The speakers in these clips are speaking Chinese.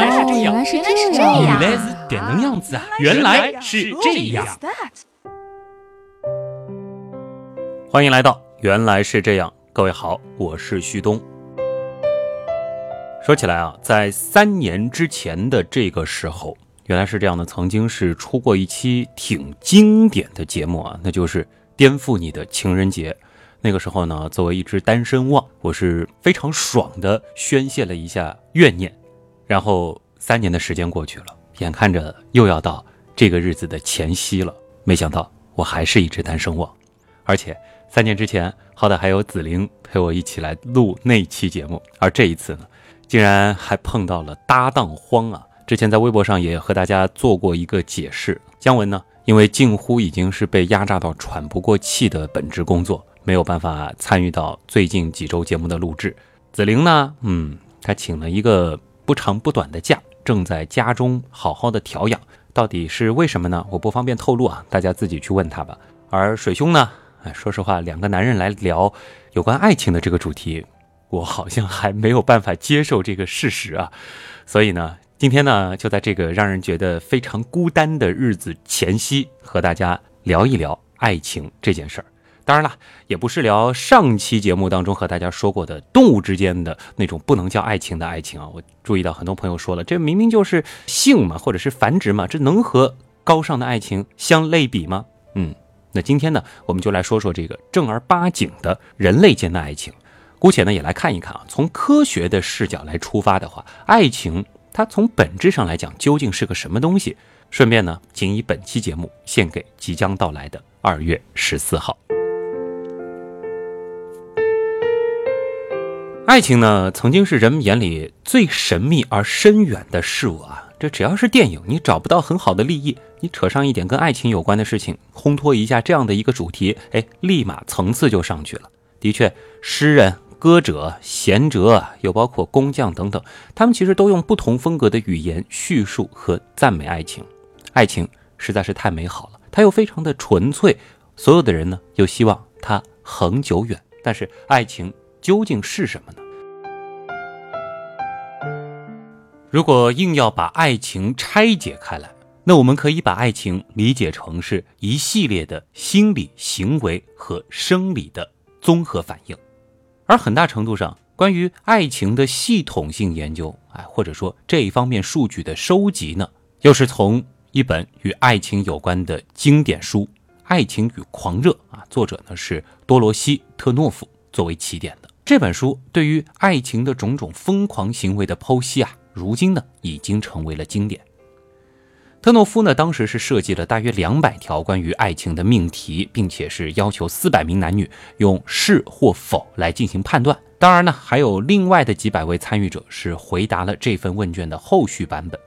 来是这样，原来是这样，原来是这能样子啊！原来是这样。欢迎来到原来是这样，各位好，我是旭东。说起来啊，在三年之前的这个时候，原来是这样的，曾经是出过一期挺经典的节目啊，那就是颠覆你的情人节。那个时候呢，作为一只单身汪，我是非常爽的宣泄了一下怨念。然后三年的时间过去了，眼看着又要到这个日子的前夕了，没想到我还是一只单身汪，而且三年之前好歹还有紫菱陪我一起来录那期节目，而这一次呢，竟然还碰到了搭档荒啊！之前在微博上也和大家做过一个解释，姜文呢，因为近乎已经是被压榨到喘不过气的本职工作。没有办法参与到最近几周节目的录制，紫菱呢？嗯，她请了一个不长不短的假，正在家中好好的调养。到底是为什么呢？我不方便透露啊，大家自己去问他吧。而水兄呢？哎，说实话，两个男人来聊有关爱情的这个主题，我好像还没有办法接受这个事实啊。所以呢，今天呢，就在这个让人觉得非常孤单的日子前夕，和大家聊一聊爱情这件事儿。当然了，也不是聊上期节目当中和大家说过的动物之间的那种不能叫爱情的爱情啊。我注意到很多朋友说了，这明明就是性嘛，或者是繁殖嘛，这能和高尚的爱情相类比吗？嗯，那今天呢，我们就来说说这个正儿八经的人类间的爱情。姑且呢，也来看一看啊，从科学的视角来出发的话，爱情它从本质上来讲究竟是个什么东西？顺便呢，仅以本期节目献给即将到来的二月十四号。爱情呢，曾经是人们眼里最神秘而深远的事物啊！这只要是电影，你找不到很好的立意，你扯上一点跟爱情有关的事情，烘托一下这样的一个主题，哎，立马层次就上去了。的确，诗人、歌者、贤哲，又包括工匠等等，他们其实都用不同风格的语言叙述和赞美爱情。爱情实在是太美好了，它又非常的纯粹，所有的人呢又希望它恒久远。但是爱情。究竟是什么呢？如果硬要把爱情拆解开来，那我们可以把爱情理解成是一系列的心理行为和生理的综合反应，而很大程度上，关于爱情的系统性研究，哎，或者说这一方面数据的收集呢，又是从一本与爱情有关的经典书《爱情与狂热》啊，作者呢是多罗西·特诺夫作为起点的。这本书对于爱情的种种疯狂行为的剖析啊，如今呢已经成为了经典。特诺夫呢当时是设计了大约两百条关于爱情的命题，并且是要求四百名男女用是或否来进行判断。当然呢，还有另外的几百位参与者是回答了这份问卷的后续版本。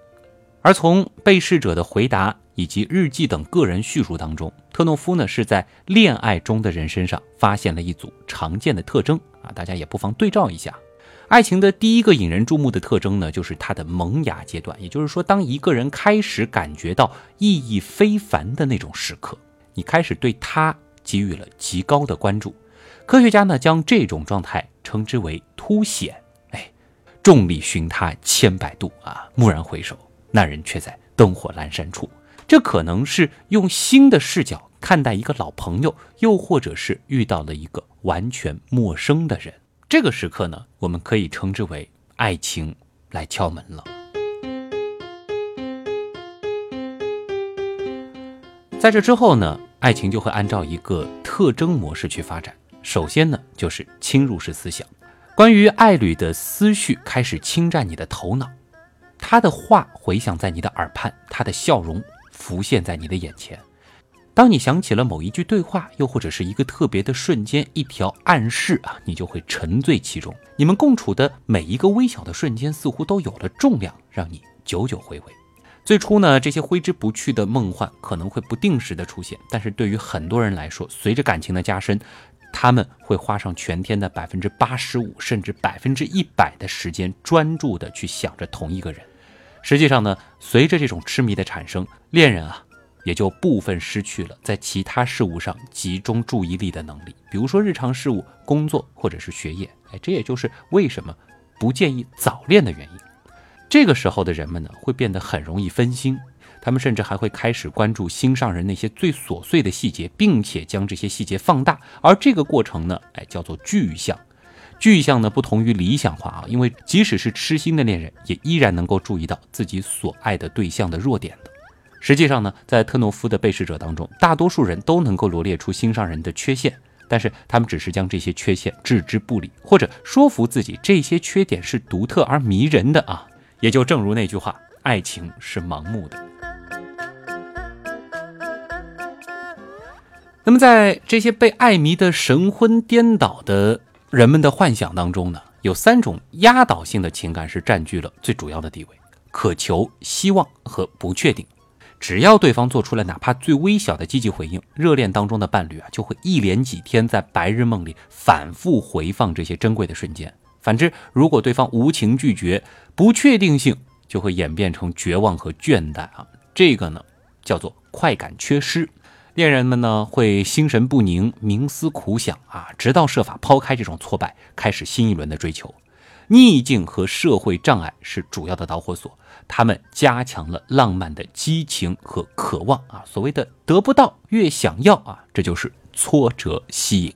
而从被试者的回答以及日记等个人叙述当中，特诺夫呢是在恋爱中的人身上发现了一组常见的特征。啊，大家也不妨对照一下，爱情的第一个引人注目的特征呢，就是它的萌芽阶段。也就是说，当一个人开始感觉到意义非凡的那种时刻，你开始对他给予了极高的关注。科学家呢，将这种状态称之为凸显。哎，众里寻他千百度啊，蓦然回首，那人却在灯火阑珊处。这可能是用新的视角。看待一个老朋友，又或者是遇到了一个完全陌生的人，这个时刻呢，我们可以称之为爱情来敲门了。在这之后呢，爱情就会按照一个特征模式去发展。首先呢，就是侵入式思想，关于爱侣的思绪开始侵占你的头脑，他的话回响在你的耳畔，他的笑容浮现在你的眼前。当你想起了某一句对话，又或者是一个特别的瞬间，一条暗示啊，你就会沉醉其中。你们共处的每一个微小的瞬间，似乎都有了重量，让你久久回味。最初呢，这些挥之不去的梦幻可能会不定时的出现，但是对于很多人来说，随着感情的加深，他们会花上全天的百分之八十五甚至百分之一百的时间，专注的去想着同一个人。实际上呢，随着这种痴迷的产生，恋人啊。也就部分失去了在其他事物上集中注意力的能力，比如说日常事务、工作或者是学业。哎，这也就是为什么不建议早恋的原因。这个时候的人们呢，会变得很容易分心，他们甚至还会开始关注心上人那些最琐碎的细节，并且将这些细节放大。而这个过程呢，哎，叫做具象。具象呢，不同于理想化啊，因为即使是痴心的恋人，也依然能够注意到自己所爱的对象的弱点的。实际上呢，在特诺夫的被试者当中，大多数人都能够罗列出心上人的缺陷。但是他们只是将这些缺陷置之不理，或者说服自己这些缺点是独特而迷人的啊！也就正如那句话：“爱情是盲目的。”那么，在这些被爱迷的神魂颠倒的人们的幻想当中呢，有三种压倒性的情感是占据了最主要的地位：渴求、希望和不确定。只要对方做出了哪怕最微小的积极回应，热恋当中的伴侣啊就会一连几天在白日梦里反复回放这些珍贵的瞬间。反之，如果对方无情拒绝，不确定性就会演变成绝望和倦怠啊。这个呢叫做快感缺失，恋人们呢会心神不宁，冥思苦想啊，直到设法抛开这种挫败，开始新一轮的追求。逆境和社会障碍是主要的导火索，他们加强了浪漫的激情和渴望啊。所谓的得不到越想要啊，这就是挫折吸引。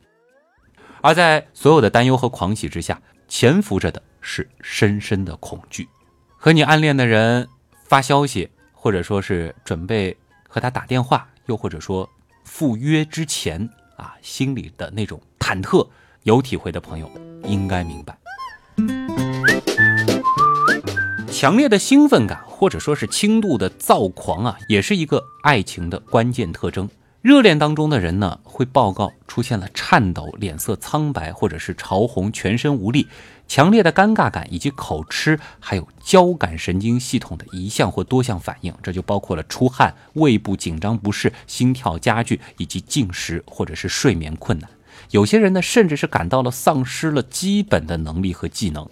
而在所有的担忧和狂喜之下，潜伏着的是深深的恐惧。和你暗恋的人发消息，或者说是准备和他打电话，又或者说赴约之前啊，心里的那种忐忑，有体会的朋友应该明白。强烈的兴奋感，或者说是轻度的躁狂啊，也是一个爱情的关键特征。热恋当中的人呢，会报告出现了颤抖、脸色苍白，或者是潮红、全身无力、强烈的尴尬感，以及口吃，还有交感神经系统的一项或多项反应。这就包括了出汗、胃部紧张不适、心跳加剧，以及进食或者是睡眠困难。有些人呢，甚至是感到了丧失了基本的能力和技能。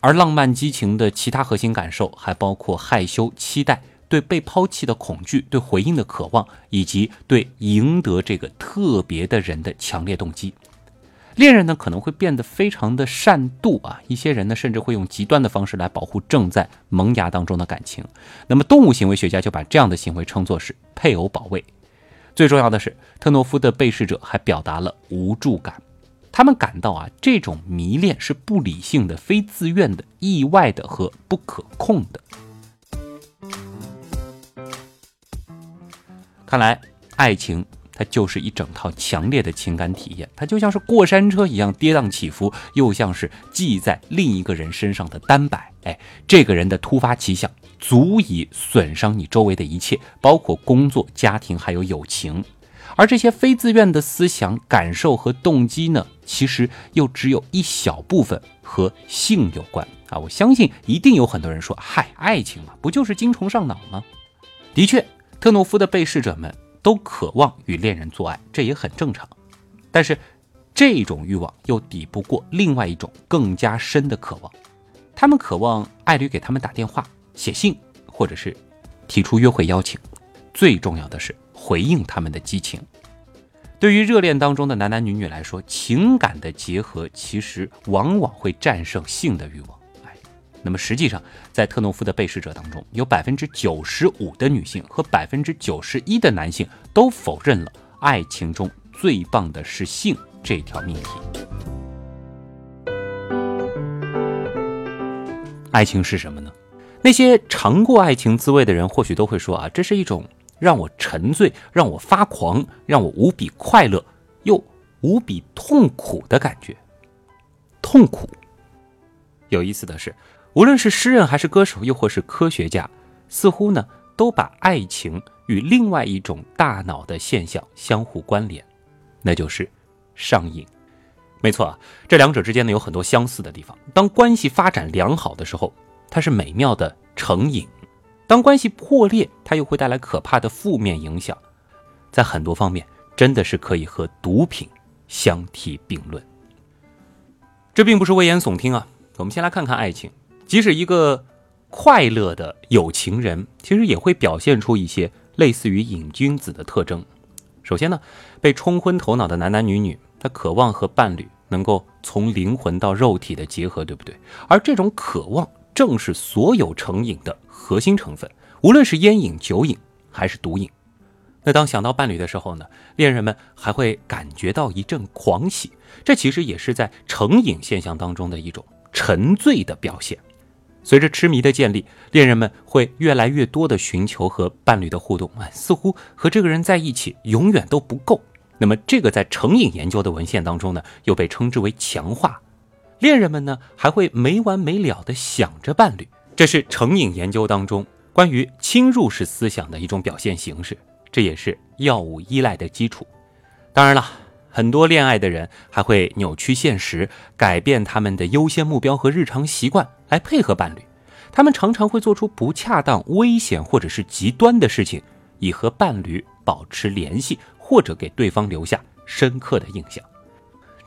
而浪漫激情的其他核心感受还包括害羞、期待、对被抛弃的恐惧、对回应的渴望，以及对赢得这个特别的人的强烈动机。恋人呢可能会变得非常的善妒啊，一些人呢甚至会用极端的方式来保护正在萌芽当中的感情。那么动物行为学家就把这样的行为称作是配偶保卫。最重要的是，特诺夫的被试者还表达了无助感。他们感到啊，这种迷恋是不理性的、非自愿的、意外的和不可控的。看来，爱情它就是一整套强烈的情感体验，它就像是过山车一样跌宕起伏，又像是系在另一个人身上的单摆。哎，这个人的突发奇想足以损伤你周围的一切，包括工作、家庭还有友情。而这些非自愿的思想、感受和动机呢，其实又只有一小部分和性有关啊！我相信一定有很多人说：“嗨，爱情嘛，不就是精虫上脑吗？”的确，特诺夫的被试者们都渴望与恋人做爱，这也很正常。但是，这种欲望又抵不过另外一种更加深的渴望，他们渴望爱侣给他们打电话、写信，或者是提出约会邀请。最重要的是。回应他们的激情。对于热恋当中的男男女女来说，情感的结合其实往往会战胜性的欲望。那么实际上，在特诺夫的被试者当中，有百分之九十五的女性和百分之九十一的男性都否认了爱情中最棒的是性这条命题。爱情是什么呢？那些尝过爱情滋味的人，或许都会说啊，这是一种。让我沉醉，让我发狂，让我无比快乐又无比痛苦的感觉。痛苦。有意思的是，无论是诗人还是歌手，又或是科学家，似乎呢都把爱情与另外一种大脑的现象相互关联，那就是上瘾。没错啊，这两者之间呢有很多相似的地方。当关系发展良好的时候，它是美妙的成瘾。当关系破裂，它又会带来可怕的负面影响，在很多方面真的是可以和毒品相提并论。这并不是危言耸听啊！我们先来看看爱情，即使一个快乐的有情人，其实也会表现出一些类似于瘾君子的特征。首先呢，被冲昏头脑的男男女女，他渴望和伴侣能够从灵魂到肉体的结合，对不对？而这种渴望。正是所有成瘾的核心成分，无论是烟瘾、酒瘾还是毒瘾。那当想到伴侣的时候呢，恋人们还会感觉到一阵狂喜，这其实也是在成瘾现象当中的一种沉醉的表现。随着痴迷的建立，恋人们会越来越多的寻求和伴侣的互动，啊，似乎和这个人在一起永远都不够。那么这个在成瘾研究的文献当中呢，又被称之为强化。恋人们呢还会没完没了的想着伴侣，这是成瘾研究当中关于侵入式思想的一种表现形式。这也是药物依赖的基础。当然了，很多恋爱的人还会扭曲现实，改变他们的优先目标和日常习惯来配合伴侣。他们常常会做出不恰当、危险或者是极端的事情，以和伴侣保持联系，或者给对方留下深刻的印象。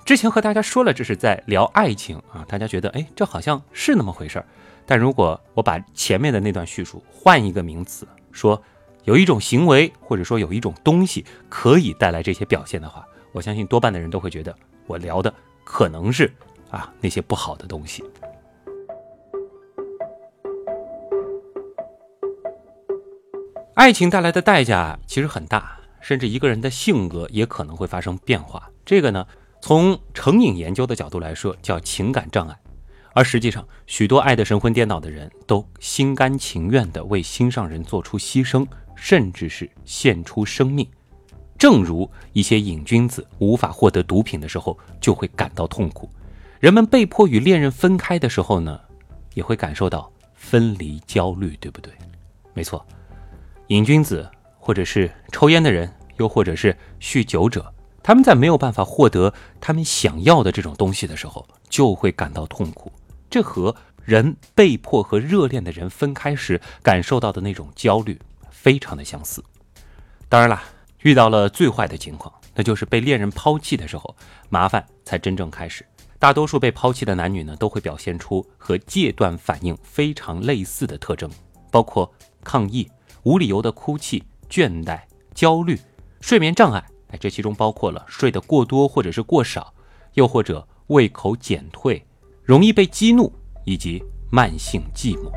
之前和大家说了，这是在聊爱情啊，大家觉得哎，这好像是那么回事儿。但如果我把前面的那段叙述换一个名词，说。有一种行为，或者说有一种东西可以带来这些表现的话，我相信多半的人都会觉得我聊的可能是啊那些不好的东西。爱情带来的代价其实很大，甚至一个人的性格也可能会发生变化。这个呢，从成瘾研究的角度来说，叫情感障碍。而实际上，许多爱的神魂颠倒的人都心甘情愿地为心上人做出牺牲。甚至是献出生命，正如一些瘾君子无法获得毒品的时候就会感到痛苦，人们被迫与恋人分开的时候呢，也会感受到分离焦虑，对不对？没错，瘾君子或者是抽烟的人，又或者是酗酒者，他们在没有办法获得他们想要的这种东西的时候，就会感到痛苦。这和人被迫和热恋的人分开时感受到的那种焦虑。非常的相似，当然了，遇到了最坏的情况，那就是被恋人抛弃的时候，麻烦才真正开始。大多数被抛弃的男女呢，都会表现出和戒断反应非常类似的特征，包括抗议、无理由的哭泣、倦怠、焦虑、睡眠障碍。哎，这其中包括了睡得过多或者是过少，又或者胃口减退、容易被激怒以及慢性寂寞。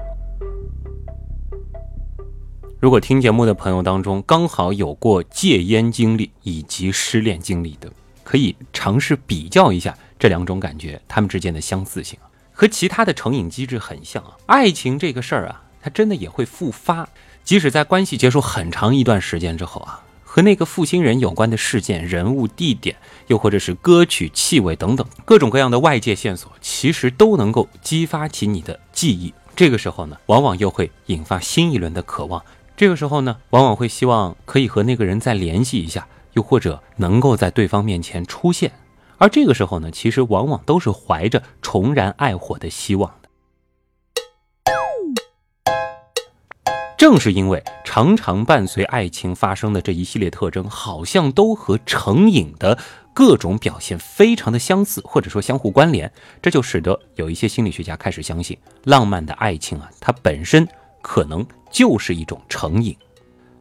如果听节目的朋友当中刚好有过戒烟经历以及失恋经历的，可以尝试比较一下这两种感觉，它们之间的相似性啊，和其他的成瘾机制很像啊。爱情这个事儿啊，它真的也会复发，即使在关系结束很长一段时间之后啊，和那个负心人有关的事件、人物、地点，又或者是歌曲、气味等等各种各样的外界线索，其实都能够激发起你的记忆。这个时候呢，往往又会引发新一轮的渴望。这个时候呢，往往会希望可以和那个人再联系一下，又或者能够在对方面前出现。而这个时候呢，其实往往都是怀着重燃爱火的希望的。正是因为常常伴随爱情发生的这一系列特征，好像都和成瘾的各种表现非常的相似，或者说相互关联，这就使得有一些心理学家开始相信，浪漫的爱情啊，它本身。可能就是一种成瘾。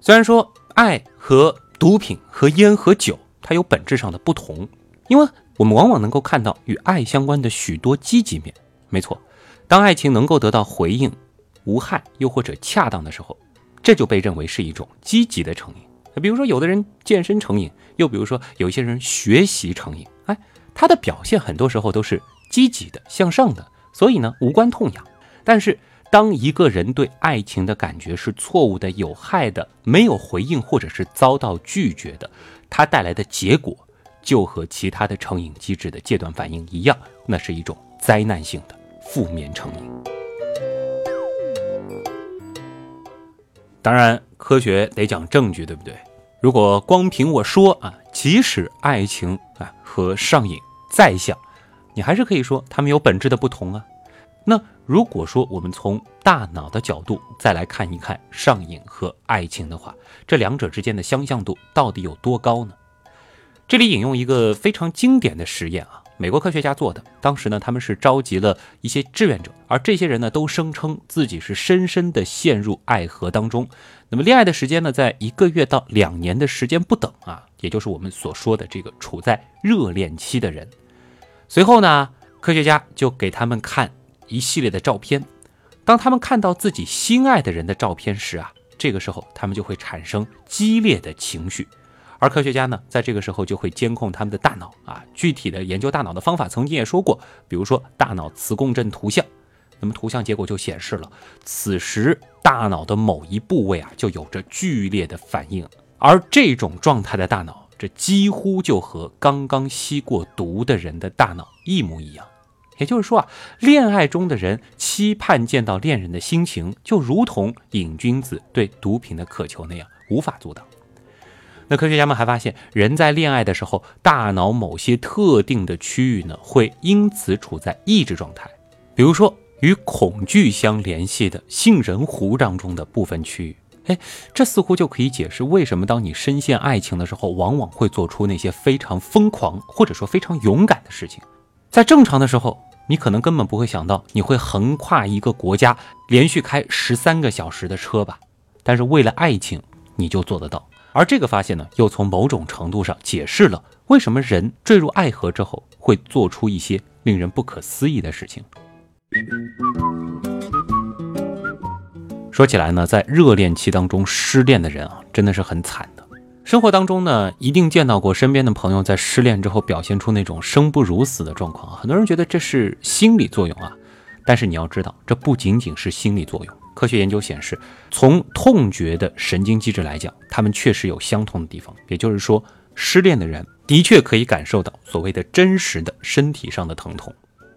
虽然说爱和毒品、和烟和酒，它有本质上的不同，因为我们往往能够看到与爱相关的许多积极面。没错，当爱情能够得到回应、无害又或者恰当的时候，这就被认为是一种积极的成瘾。比如说，有的人健身成瘾，又比如说有一些人学习成瘾，哎，他的表现很多时候都是积极的、向上的，所以呢无关痛痒。但是，当一个人对爱情的感觉是错误的、有害的、没有回应或者是遭到拒绝的，它带来的结果就和其他的成瘾机制的戒断反应一样，那是一种灾难性的负面成瘾。当然，科学得讲证据，对不对？如果光凭我说啊，即使爱情啊和上瘾再像，你还是可以说它们有本质的不同啊。那如果说我们从大脑的角度再来看一看上瘾和爱情的话，这两者之间的相像度到底有多高呢？这里引用一个非常经典的实验啊，美国科学家做的。当时呢，他们是召集了一些志愿者，而这些人呢都声称自己是深深的陷入爱河当中。那么恋爱的时间呢，在一个月到两年的时间不等啊，也就是我们所说的这个处在热恋期的人。随后呢，科学家就给他们看。一系列的照片，当他们看到自己心爱的人的照片时啊，这个时候他们就会产生激烈的情绪。而科学家呢，在这个时候就会监控他们的大脑啊。具体的研究大脑的方法，曾经也说过，比如说大脑磁共振图像，那么图像结果就显示了，此时大脑的某一部位啊，就有着剧烈的反应。而这种状态的大脑，这几乎就和刚刚吸过毒的人的大脑一模一样。也就是说啊，恋爱中的人期盼见到恋人的心情，就如同瘾君子对毒品的渴求那样，无法阻挡。那科学家们还发现，人在恋爱的时候，大脑某些特定的区域呢，会因此处在抑制状态。比如说，与恐惧相联系的杏仁核当中的部分区域，哎，这似乎就可以解释为什么当你深陷爱情的时候，往往会做出那些非常疯狂或者说非常勇敢的事情。在正常的时候，你可能根本不会想到你会横跨一个国家，连续开十三个小时的车吧？但是为了爱情，你就做得到。而这个发现呢，又从某种程度上解释了为什么人坠入爱河之后会做出一些令人不可思议的事情。说起来呢，在热恋期当中失恋的人啊，真的是很惨的。生活当中呢，一定见到过身边的朋友在失恋之后表现出那种生不如死的状况啊。很多人觉得这是心理作用啊，但是你要知道，这不仅仅是心理作用。科学研究显示，从痛觉的神经机制来讲，他们确实有相同的地方。也就是说，失恋的人的确可以感受到所谓的真实的身体上的疼痛。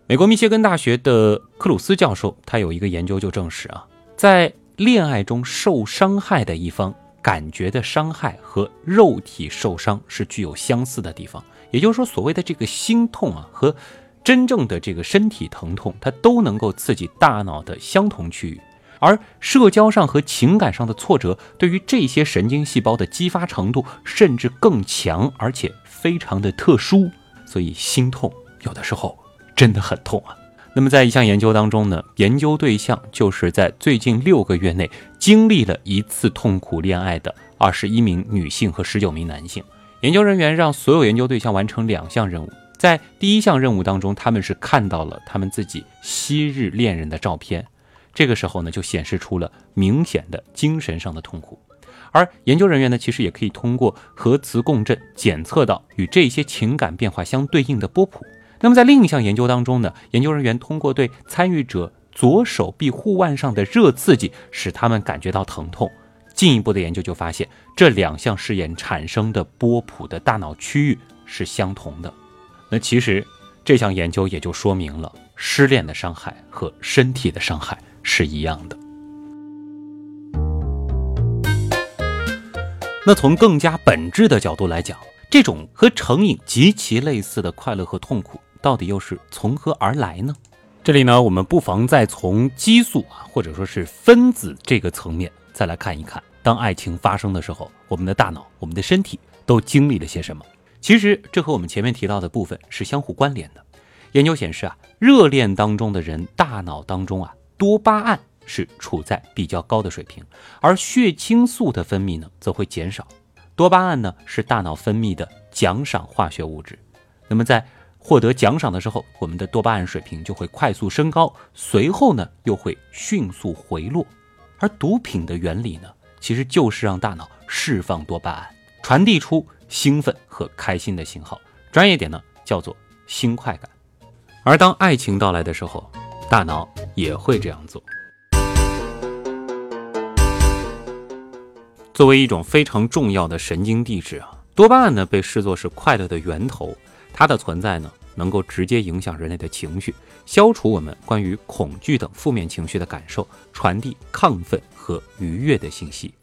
美国密歇根大学的克鲁斯教授，他有一个研究就证实啊，在恋爱中受伤害的一方感觉的伤害和肉体受伤是具有相似的地方。也就是说，所谓的这个心痛啊，和真正的这个身体疼痛，它都能够刺激大脑的相同区域。而社交上和情感上的挫折，对于这些神经细胞的激发程度甚至更强，而且非常的特殊，所以心痛有的时候真的很痛啊。那么在一项研究当中呢，研究对象就是在最近六个月内经历了一次痛苦恋爱的二十一名女性和十九名男性。研究人员让所有研究对象完成两项任务，在第一项任务当中，他们是看到了他们自己昔日恋人的照片。这个时候呢，就显示出了明显的精神上的痛苦，而研究人员呢，其实也可以通过核磁共振检测到与这些情感变化相对应的波谱。那么在另一项研究当中呢，研究人员通过对参与者左手臂护腕上的热刺激，使他们感觉到疼痛。进一步的研究就发现，这两项试验产生的波谱的大脑区域是相同的。那其实这项研究也就说明了失恋的伤害和身体的伤害。是一样的。那从更加本质的角度来讲，这种和成瘾极其类似的快乐和痛苦，到底又是从何而来呢？这里呢，我们不妨再从激素啊，或者说是分子这个层面再来看一看，当爱情发生的时候，我们的大脑、我们的身体都经历了些什么？其实这和我们前面提到的部分是相互关联的。研究显示啊，热恋当中的人大脑当中啊。多巴胺是处在比较高的水平，而血清素的分泌呢则会减少。多巴胺呢是大脑分泌的奖赏化学物质，那么在获得奖赏的时候，我们的多巴胺水平就会快速升高，随后呢又会迅速回落。而毒品的原理呢，其实就是让大脑释放多巴胺，传递出兴奋和开心的信号，专业点呢叫做新快感。而当爱情到来的时候，大脑也会这样做。作为一种非常重要的神经递质啊，多巴胺呢被视作是快乐的源头。它的存在呢，能够直接影响人类的情绪，消除我们关于恐惧等负面情绪的感受，传递亢奋和愉悦的信息。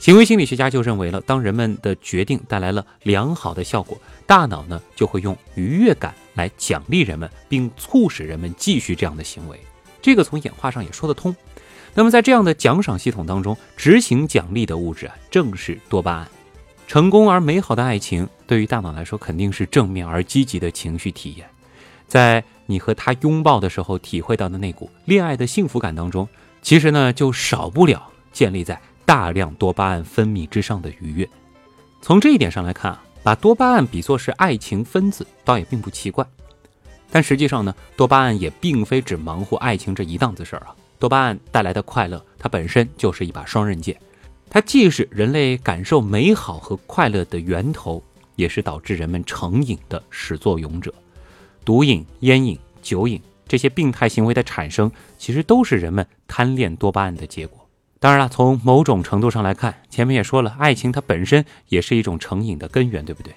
行为心理学家就认为了，当人们的决定带来了良好的效果，大脑呢就会用愉悦感来奖励人们，并促使人们继续这样的行为。这个从演化上也说得通。那么在这样的奖赏系统当中，执行奖励的物质啊，正是多巴胺。成功而美好的爱情对于大脑来说肯定是正面而积极的情绪体验。在你和他拥抱的时候体会到的那股恋爱的幸福感当中，其实呢就少不了建立在。大量多巴胺分泌之上的愉悦，从这一点上来看啊，把多巴胺比作是爱情分子，倒也并不奇怪。但实际上呢，多巴胺也并非只忙活爱情这一档子事儿啊。多巴胺带来的快乐，它本身就是一把双刃剑，它既是人类感受美好和快乐的源头，也是导致人们成瘾的始作俑者。毒瘾、烟瘾、酒瘾这些病态行为的产生，其实都是人们贪恋多巴胺的结果。当然了，从某种程度上来看，前面也说了，爱情它本身也是一种成瘾的根源，对不对？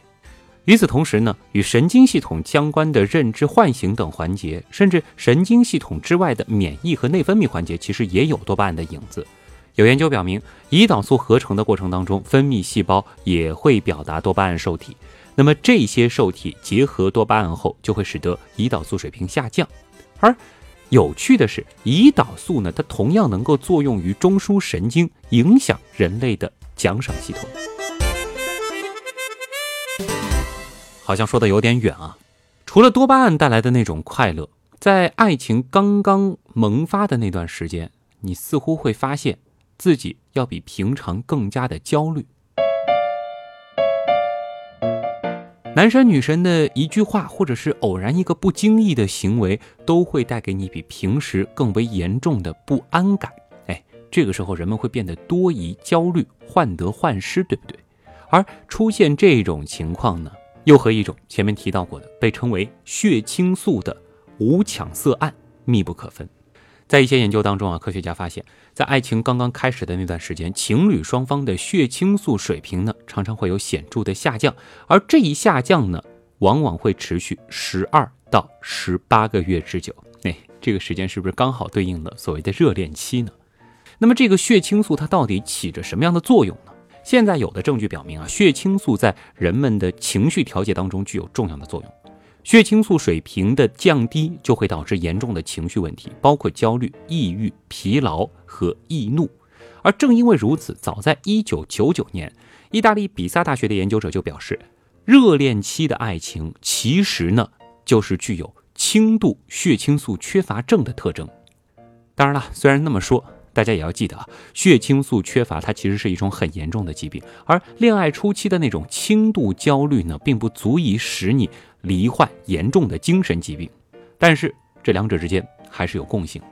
与此同时呢，与神经系统相关的认知、唤醒等环节，甚至神经系统之外的免疫和内分泌环节，其实也有多巴胺的影子。有研究表明，胰岛素合成的过程当中，分泌细胞也会表达多巴胺受体。那么这些受体结合多巴胺后，就会使得胰岛素水平下降。而有趣的是，胰岛素呢，它同样能够作用于中枢神经，影响人类的奖赏系统。好像说的有点远啊。除了多巴胺带来的那种快乐，在爱情刚刚萌发的那段时间，你似乎会发现自己要比平常更加的焦虑。男神女神的一句话，或者是偶然一个不经意的行为，都会带给你比平时更为严重的不安感。哎，这个时候人们会变得多疑、焦虑、患得患失，对不对？而出现这种情况呢？又和一种前面提到过的被称为血清素的无羟色胺密不可分。在一些研究当中啊，科学家发现，在爱情刚刚开始的那段时间，情侣双方的血清素水平呢，常常会有显著的下降，而这一下降呢，往往会持续十二到十八个月之久。哎，这个时间是不是刚好对应了所谓的热恋期呢？那么这个血清素它到底起着什么样的作用？现在有的证据表明啊，血清素在人们的情绪调节当中具有重要的作用。血清素水平的降低就会导致严重的情绪问题，包括焦虑、抑郁、疲劳和易怒。而正因为如此，早在1999年，意大利比萨大学的研究者就表示，热恋期的爱情其实呢就是具有轻度血清素缺乏症的特征。当然了，虽然那么说。大家也要记得啊，血清素缺乏它其实是一种很严重的疾病，而恋爱初期的那种轻度焦虑呢，并不足以使你罹患严重的精神疾病。但是这两者之间还是有共性的。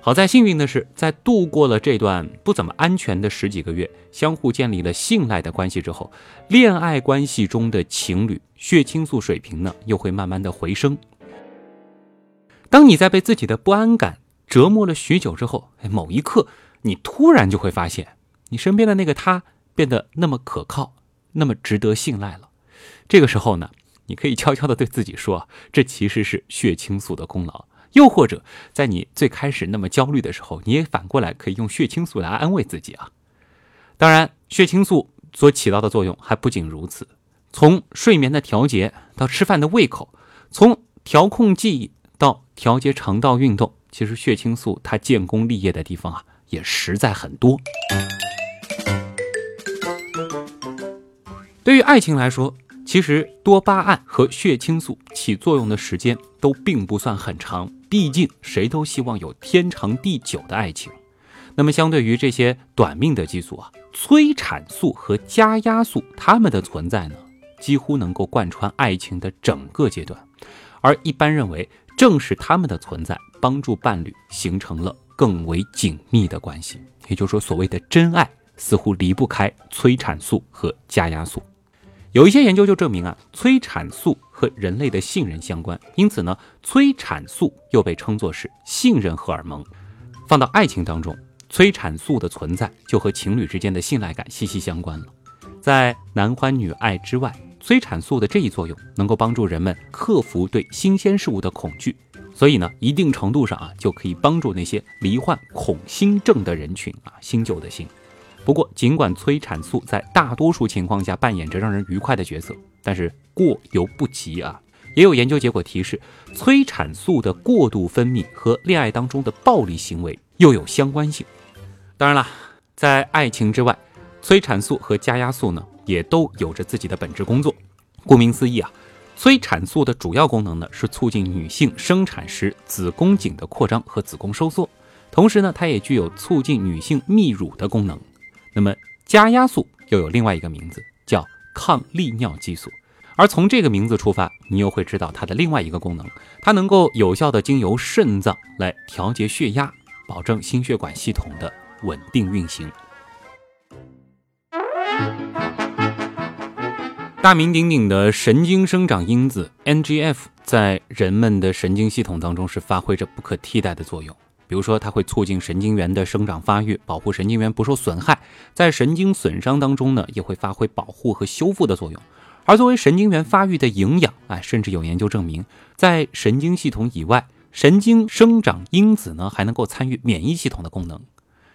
好在幸运的是，在度过了这段不怎么安全的十几个月，相互建立了信赖的关系之后，恋爱关系中的情侣血清素水平呢又会慢慢的回升。当你在被自己的不安感。折磨了许久之后，哎，某一刻，你突然就会发现，你身边的那个他变得那么可靠，那么值得信赖了。这个时候呢，你可以悄悄地对自己说，这其实是血清素的功劳。又或者，在你最开始那么焦虑的时候，你也反过来可以用血清素来安慰自己啊。当然，血清素所起到的作用还不仅如此，从睡眠的调节到吃饭的胃口，从调控记忆调节肠道运动。其实血清素它建功立业的地方啊，也实在很多。对于爱情来说，其实多巴胺和血清素起作用的时间都并不算很长，毕竟谁都希望有天长地久的爱情。那么相对于这些短命的激素啊，催产素和加压素它们的存在呢，几乎能够贯穿爱情的整个阶段。而一般认为，正是它们的存在。帮助伴侣形成了更为紧密的关系，也就是说，所谓的真爱似乎离不开催产素和加压素。有一些研究就证明啊，催产素和人类的信任相关，因此呢，催产素又被称作是信任荷尔蒙。放到爱情当中，催产素的存在就和情侣之间的信赖感息息相关了。在男欢女爱之外，催产素的这一作用能够帮助人们克服对新鲜事物的恐惧。所以呢，一定程度上啊，就可以帮助那些罹患恐新症的人群啊，新旧的心。不过，尽管催产素在大多数情况下扮演着让人愉快的角色，但是过犹不及啊。也有研究结果提示，催产素的过度分泌和恋爱当中的暴力行为又有相关性。当然了，在爱情之外，催产素和加压素呢，也都有着自己的本职工作。顾名思义啊。催产素的主要功能呢，是促进女性生产时子宫颈的扩张和子宫收缩，同时呢，它也具有促进女性泌乳的功能。那么加压素又有另外一个名字，叫抗利尿激素。而从这个名字出发，你又会知道它的另外一个功能，它能够有效的经由肾脏来调节血压，保证心血管系统的稳定运行。大名鼎鼎的神经生长因子 NGF 在人们的神经系统当中是发挥着不可替代的作用。比如说，它会促进神经元的生长发育，保护神经元不受损害。在神经损伤当中呢，也会发挥保护和修复的作用。而作为神经元发育的营养，哎，甚至有研究证明，在神经系统以外，神经生长因子呢还能够参与免疫系统的功能。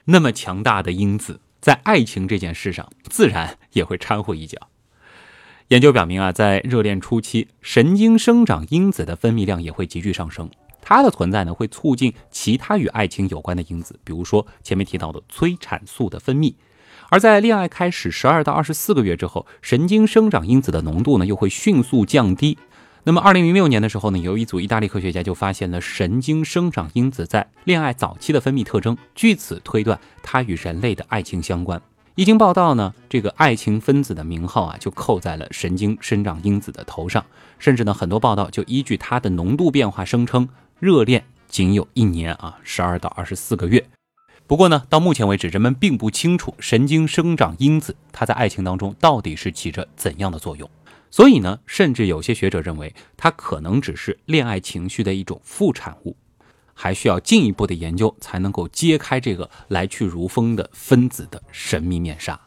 那么强大的因子，在爱情这件事上，自然也会掺和一脚。研究表明啊，在热恋初期，神经生长因子的分泌量也会急剧上升。它的存在呢，会促进其他与爱情有关的因子，比如说前面提到的催产素的分泌。而在恋爱开始十二到二十四个月之后，神经生长因子的浓度呢又会迅速降低。那么，二零零六年的时候呢，有一组意大利科学家就发现了神经生长因子在恋爱早期的分泌特征，据此推断它与人类的爱情相关。一经报道呢，这个爱情分子的名号啊就扣在了神经生长因子的头上，甚至呢很多报道就依据它的浓度变化声称。热恋仅有一年啊，十二到二十四个月。不过呢，到目前为止，人们并不清楚神经生长因子它在爱情当中到底是起着怎样的作用。所以呢，甚至有些学者认为，它可能只是恋爱情绪的一种副产物，还需要进一步的研究才能够揭开这个来去如风的分子的神秘面纱。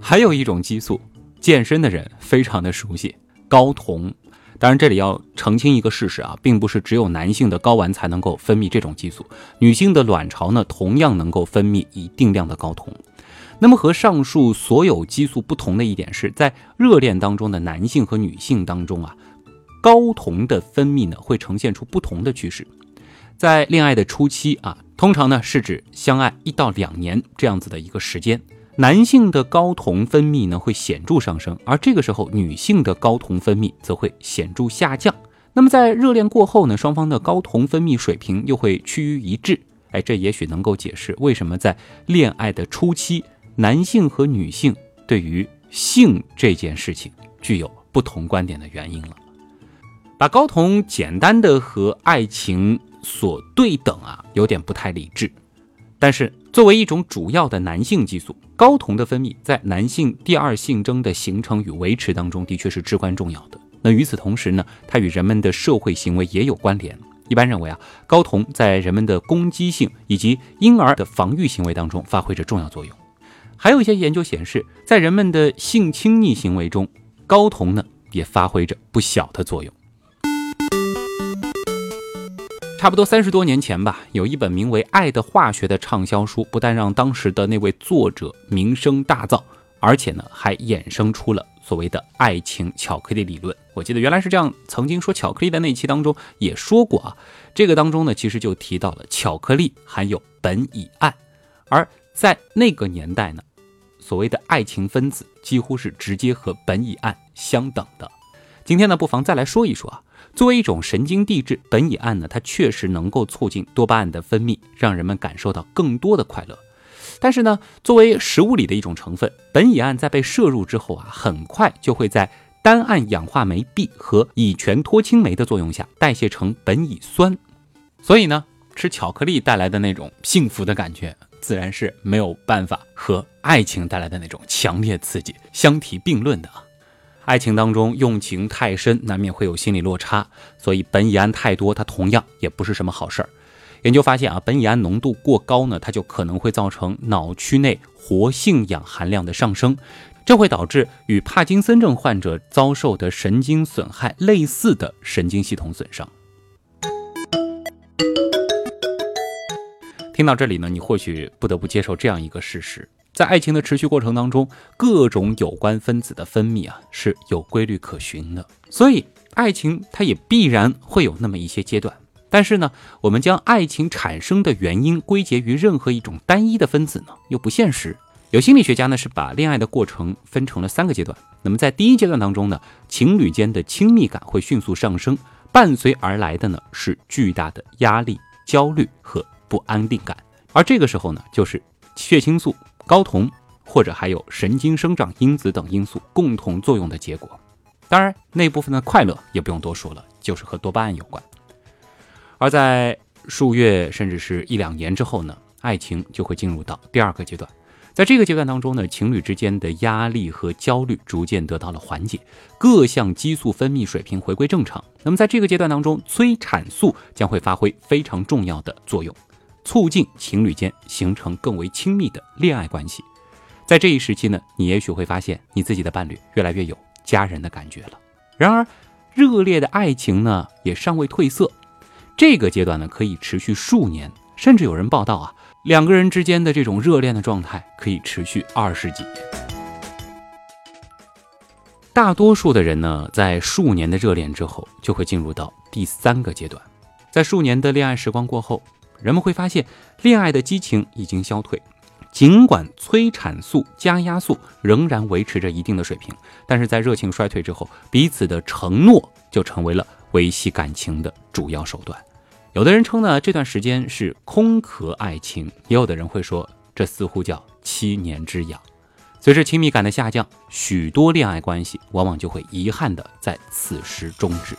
还有一种激素，健身的人非常的熟悉，睾酮。当然，这里要澄清一个事实啊，并不是只有男性的睾丸才能够分泌这种激素，女性的卵巢呢同样能够分泌一定量的睾酮。那么和上述所有激素不同的一点是，在热恋当中的男性和女性当中啊，睾酮的分泌呢会呈现出不同的趋势。在恋爱的初期啊，通常呢是指相爱一到两年这样子的一个时间。男性的睾酮分泌呢会显著上升，而这个时候女性的睾酮分泌则会显著下降。那么在热恋过后呢，双方的睾酮分泌水平又会趋于一致。哎，这也许能够解释为什么在恋爱的初期，男性和女性对于性这件事情具有不同观点的原因了。把睾酮简单的和爱情所对等啊，有点不太理智。但是作为一种主要的男性激素。睾酮的分泌在男性第二性征的形成与维持当中的确是至关重要的。那与此同时呢，它与人们的社会行为也有关联。一般认为啊，睾酮在人们的攻击性以及婴儿的防御行为当中发挥着重要作用。还有一些研究显示，在人们的性亲昵行为中，睾酮呢也发挥着不小的作用。差不多三十多年前吧，有一本名为《爱的化学》的畅销书，不但让当时的那位作者名声大噪，而且呢，还衍生出了所谓的爱情巧克力理论。我记得原来是这样，曾经说巧克力的那一期当中也说过啊，这个当中呢，其实就提到了巧克力含有苯乙胺，而在那个年代呢，所谓的爱情分子几乎是直接和苯乙胺相等的。今天呢，不妨再来说一说啊。作为一种神经递质，苯乙胺呢，它确实能够促进多巴胺的分泌，让人们感受到更多的快乐。但是呢，作为食物里的一种成分，苯乙胺在被摄入之后啊，很快就会在单胺氧化酶 B 和乙醛脱氢酶的作用下代谢成苯乙酸。所以呢，吃巧克力带来的那种幸福的感觉，自然是没有办法和爱情带来的那种强烈刺激相提并论的啊。爱情当中用情太深，难免会有心理落差，所以苯乙胺太多，它同样也不是什么好事儿。研究发现啊，苯乙胺浓度过高呢，它就可能会造成脑区内活性氧含量的上升，这会导致与帕金森症患者遭受的神经损害类似的神经系统损伤。听到这里呢，你或许不得不接受这样一个事实。在爱情的持续过程当中，各种有关分子的分泌啊是有规律可循的，所以爱情它也必然会有那么一些阶段。但是呢，我们将爱情产生的原因归结于任何一种单一的分子呢，又不现实。有心理学家呢是把恋爱的过程分成了三个阶段。那么在第一阶段当中呢，情侣间的亲密感会迅速上升，伴随而来的呢是巨大的压力、焦虑和不安定感。而这个时候呢，就是血清素。睾酮或者还有神经生长因子等因素共同作用的结果，当然那部分的快乐也不用多说了，就是和多巴胺有关。而在数月甚至是一两年之后呢，爱情就会进入到第二个阶段。在这个阶段当中呢，情侣之间的压力和焦虑逐渐得到了缓解，各项激素分泌水平回归正常。那么在这个阶段当中，催产素将会发挥非常重要的作用，促进情侣间形成更为亲密的恋爱关系。在这一时期呢，你也许会发现你自己的伴侣越来越有家人的感觉了。然而，热烈的爱情呢也尚未褪色，这个阶段呢可以持续数年，甚至有人报道啊。两个人之间的这种热恋的状态可以持续二十几年。大多数的人呢，在数年的热恋之后，就会进入到第三个阶段。在数年的恋爱时光过后，人们会发现，恋爱的激情已经消退。尽管催产素、加压素仍然维持着一定的水平，但是在热情衰退之后，彼此的承诺就成为了维系感情的主要手段。有的人称呢这段时间是空壳爱情，也有的人会说这似乎叫七年之痒。随着亲密感的下降，许多恋爱关系往往就会遗憾的在此时终止。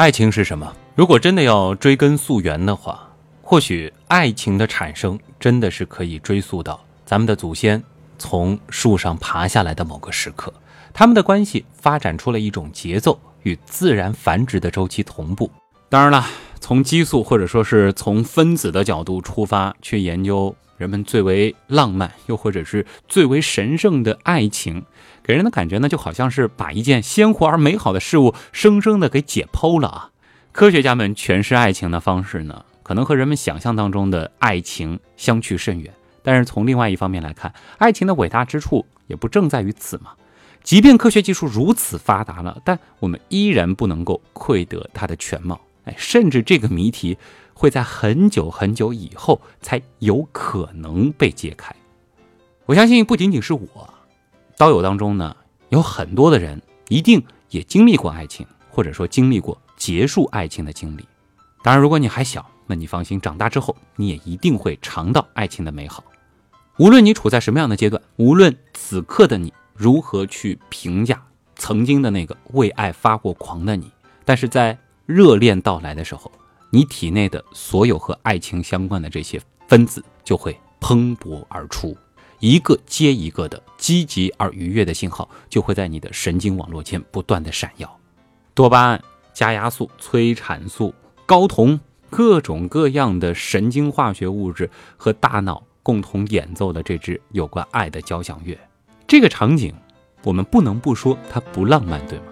爱情是什么？如果真的要追根溯源的话，或许爱情的产生真的是可以追溯到咱们的祖先从树上爬下来的某个时刻。他们的关系发展出了一种节奏，与自然繁殖的周期同步。当然了，从激素或者说是从分子的角度出发去研究人们最为浪漫又或者是最为神圣的爱情，给人的感觉呢，就好像是把一件鲜活而美好的事物生生的给解剖了啊！科学家们诠释爱情的方式呢，可能和人们想象当中的爱情相去甚远。但是从另外一方面来看，爱情的伟大之处也不正在于此吗？即便科学技术如此发达了，但我们依然不能够窥得它的全貌。哎，甚至这个谜题会在很久很久以后才有可能被揭开。我相信不仅仅是我，刀友当中呢有很多的人一定也经历过爱情，或者说经历过结束爱情的经历。当然，如果你还小，那你放心，长大之后你也一定会尝到爱情的美好。无论你处在什么样的阶段，无论此刻的你。如何去评价曾经的那个为爱发过狂的你？但是在热恋到来的时候，你体内的所有和爱情相关的这些分子就会蓬勃而出，一个接一个的积极而愉悦的信号就会在你的神经网络间不断的闪耀。多巴胺、加压素、催产素、睾酮，各种各样的神经化学物质和大脑共同演奏的这支有关爱的交响乐。这个场景，我们不能不说它不浪漫，对吗？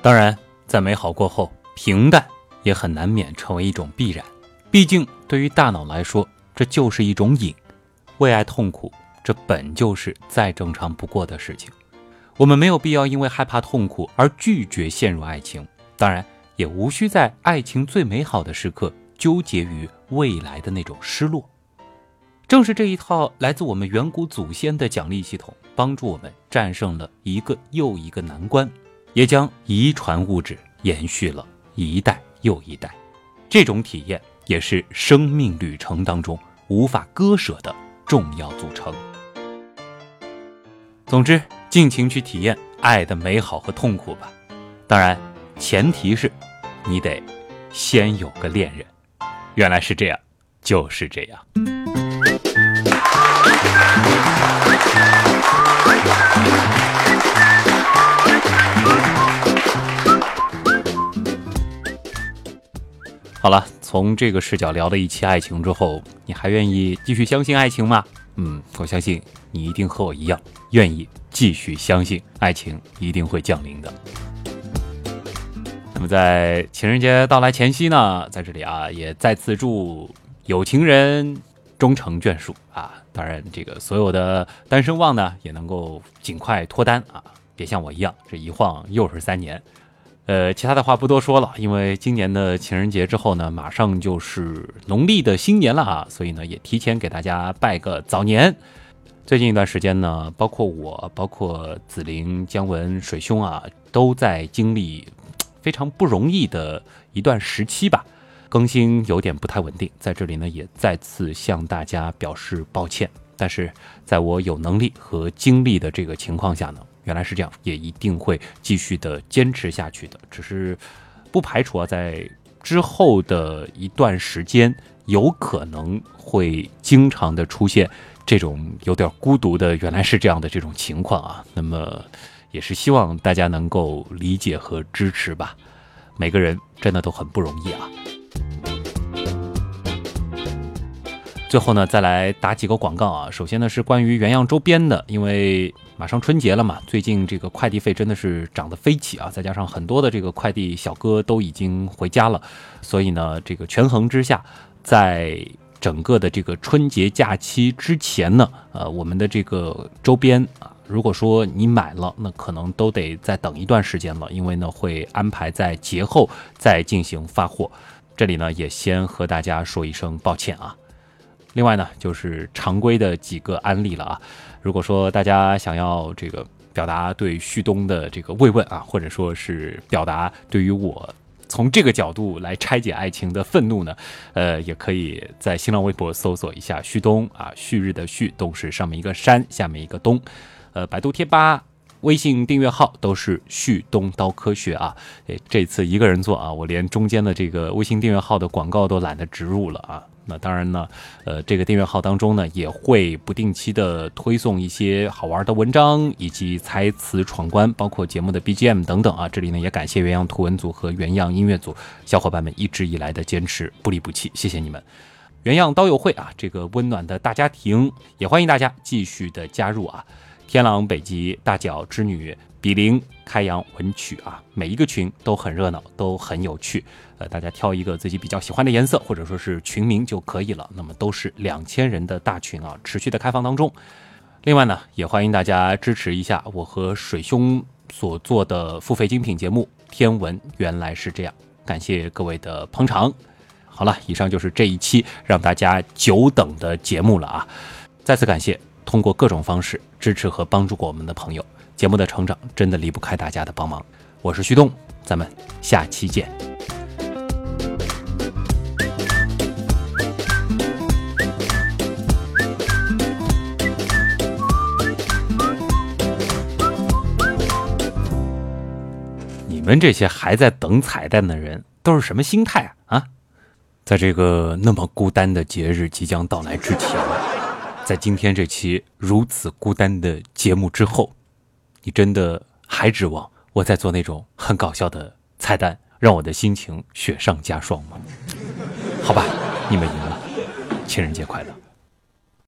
当然，在美好过后，平淡也很难免成为一种必然。毕竟，对于大脑来说，这就是一种瘾。为爱痛苦，这本就是再正常不过的事情。我们没有必要因为害怕痛苦而拒绝陷入爱情，当然，也无需在爱情最美好的时刻纠结于未来的那种失落。正是这一套来自我们远古祖先的奖励系统，帮助我们战胜了一个又一个难关，也将遗传物质延续了一代又一代。这种体验也是生命旅程当中无法割舍的重要组成。总之，尽情去体验爱的美好和痛苦吧。当然，前提是，你得先有个恋人。原来是这样，就是这样。好了，从这个视角聊了一期爱情之后，你还愿意继续相信爱情吗？嗯，我相信你一定和我一样，愿意继续相信爱情一定会降临的。那么在情人节到来前夕呢，在这里啊，也再次祝有情人终成眷属啊！当然，这个所有的单身汪呢，也能够尽快脱单啊，别像我一样，这一晃又是三年。呃，其他的话不多说了，因为今年的情人节之后呢，马上就是农历的新年了啊，所以呢，也提前给大家拜个早年。最近一段时间呢，包括我，包括紫菱、姜文、水兄啊，都在经历非常不容易的一段时期吧，更新有点不太稳定，在这里呢，也再次向大家表示抱歉。但是在我有能力和精力的这个情况下呢。原来是这样，也一定会继续的坚持下去的。只是不排除啊，在之后的一段时间，有可能会经常的出现这种有点孤独的，原来是这样的这种情况啊。那么也是希望大家能够理解和支持吧。每个人真的都很不容易啊。最后呢，再来打几个广告啊。首先呢，是关于原样周边的，因为马上春节了嘛，最近这个快递费真的是涨得飞起啊。再加上很多的这个快递小哥都已经回家了，所以呢，这个权衡之下，在整个的这个春节假期之前呢，呃，我们的这个周边啊，如果说你买了，那可能都得再等一段时间了，因为呢，会安排在节后再进行发货。这里呢，也先和大家说一声抱歉啊。另外呢，就是常规的几个案例了啊。如果说大家想要这个表达对旭东的这个慰问啊，或者说是表达对于我从这个角度来拆解爱情的愤怒呢，呃，也可以在新浪微博搜索一下旭东啊，旭日的旭，东是上面一个山，下面一个东。呃，百度贴吧、微信订阅号都是旭东刀科学啊。诶，这次一个人做啊，我连中间的这个微信订阅号的广告都懒得植入了啊。那当然呢，呃，这个订阅号当中呢，也会不定期的推送一些好玩的文章，以及猜词闯关，包括节目的 BGM 等等啊。这里呢，也感谢原样图文组和原样音乐组小伙伴们一直以来的坚持，不离不弃，谢谢你们。原样刀友会啊，这个温暖的大家庭，也欢迎大家继续的加入啊。天狼北极大脚织女。比邻开阳文曲啊，每一个群都很热闹，都很有趣。呃，大家挑一个自己比较喜欢的颜色，或者说是群名就可以了。那么都是两千人的大群啊，持续的开放当中。另外呢，也欢迎大家支持一下我和水兄所做的付费精品节目《天文原来是这样》，感谢各位的捧场。好了，以上就是这一期让大家久等的节目了啊！再次感谢通过各种方式支持和帮助过我们的朋友。节目的成长真的离不开大家的帮忙，我是旭东，咱们下期见。你们这些还在等彩蛋的人都是什么心态啊？啊，在这个那么孤单的节日即将到来之前，在今天这期如此孤单的节目之后。你真的还指望我在做那种很搞笑的菜单，让我的心情雪上加霜吗？好吧，你们赢了，情人节快乐。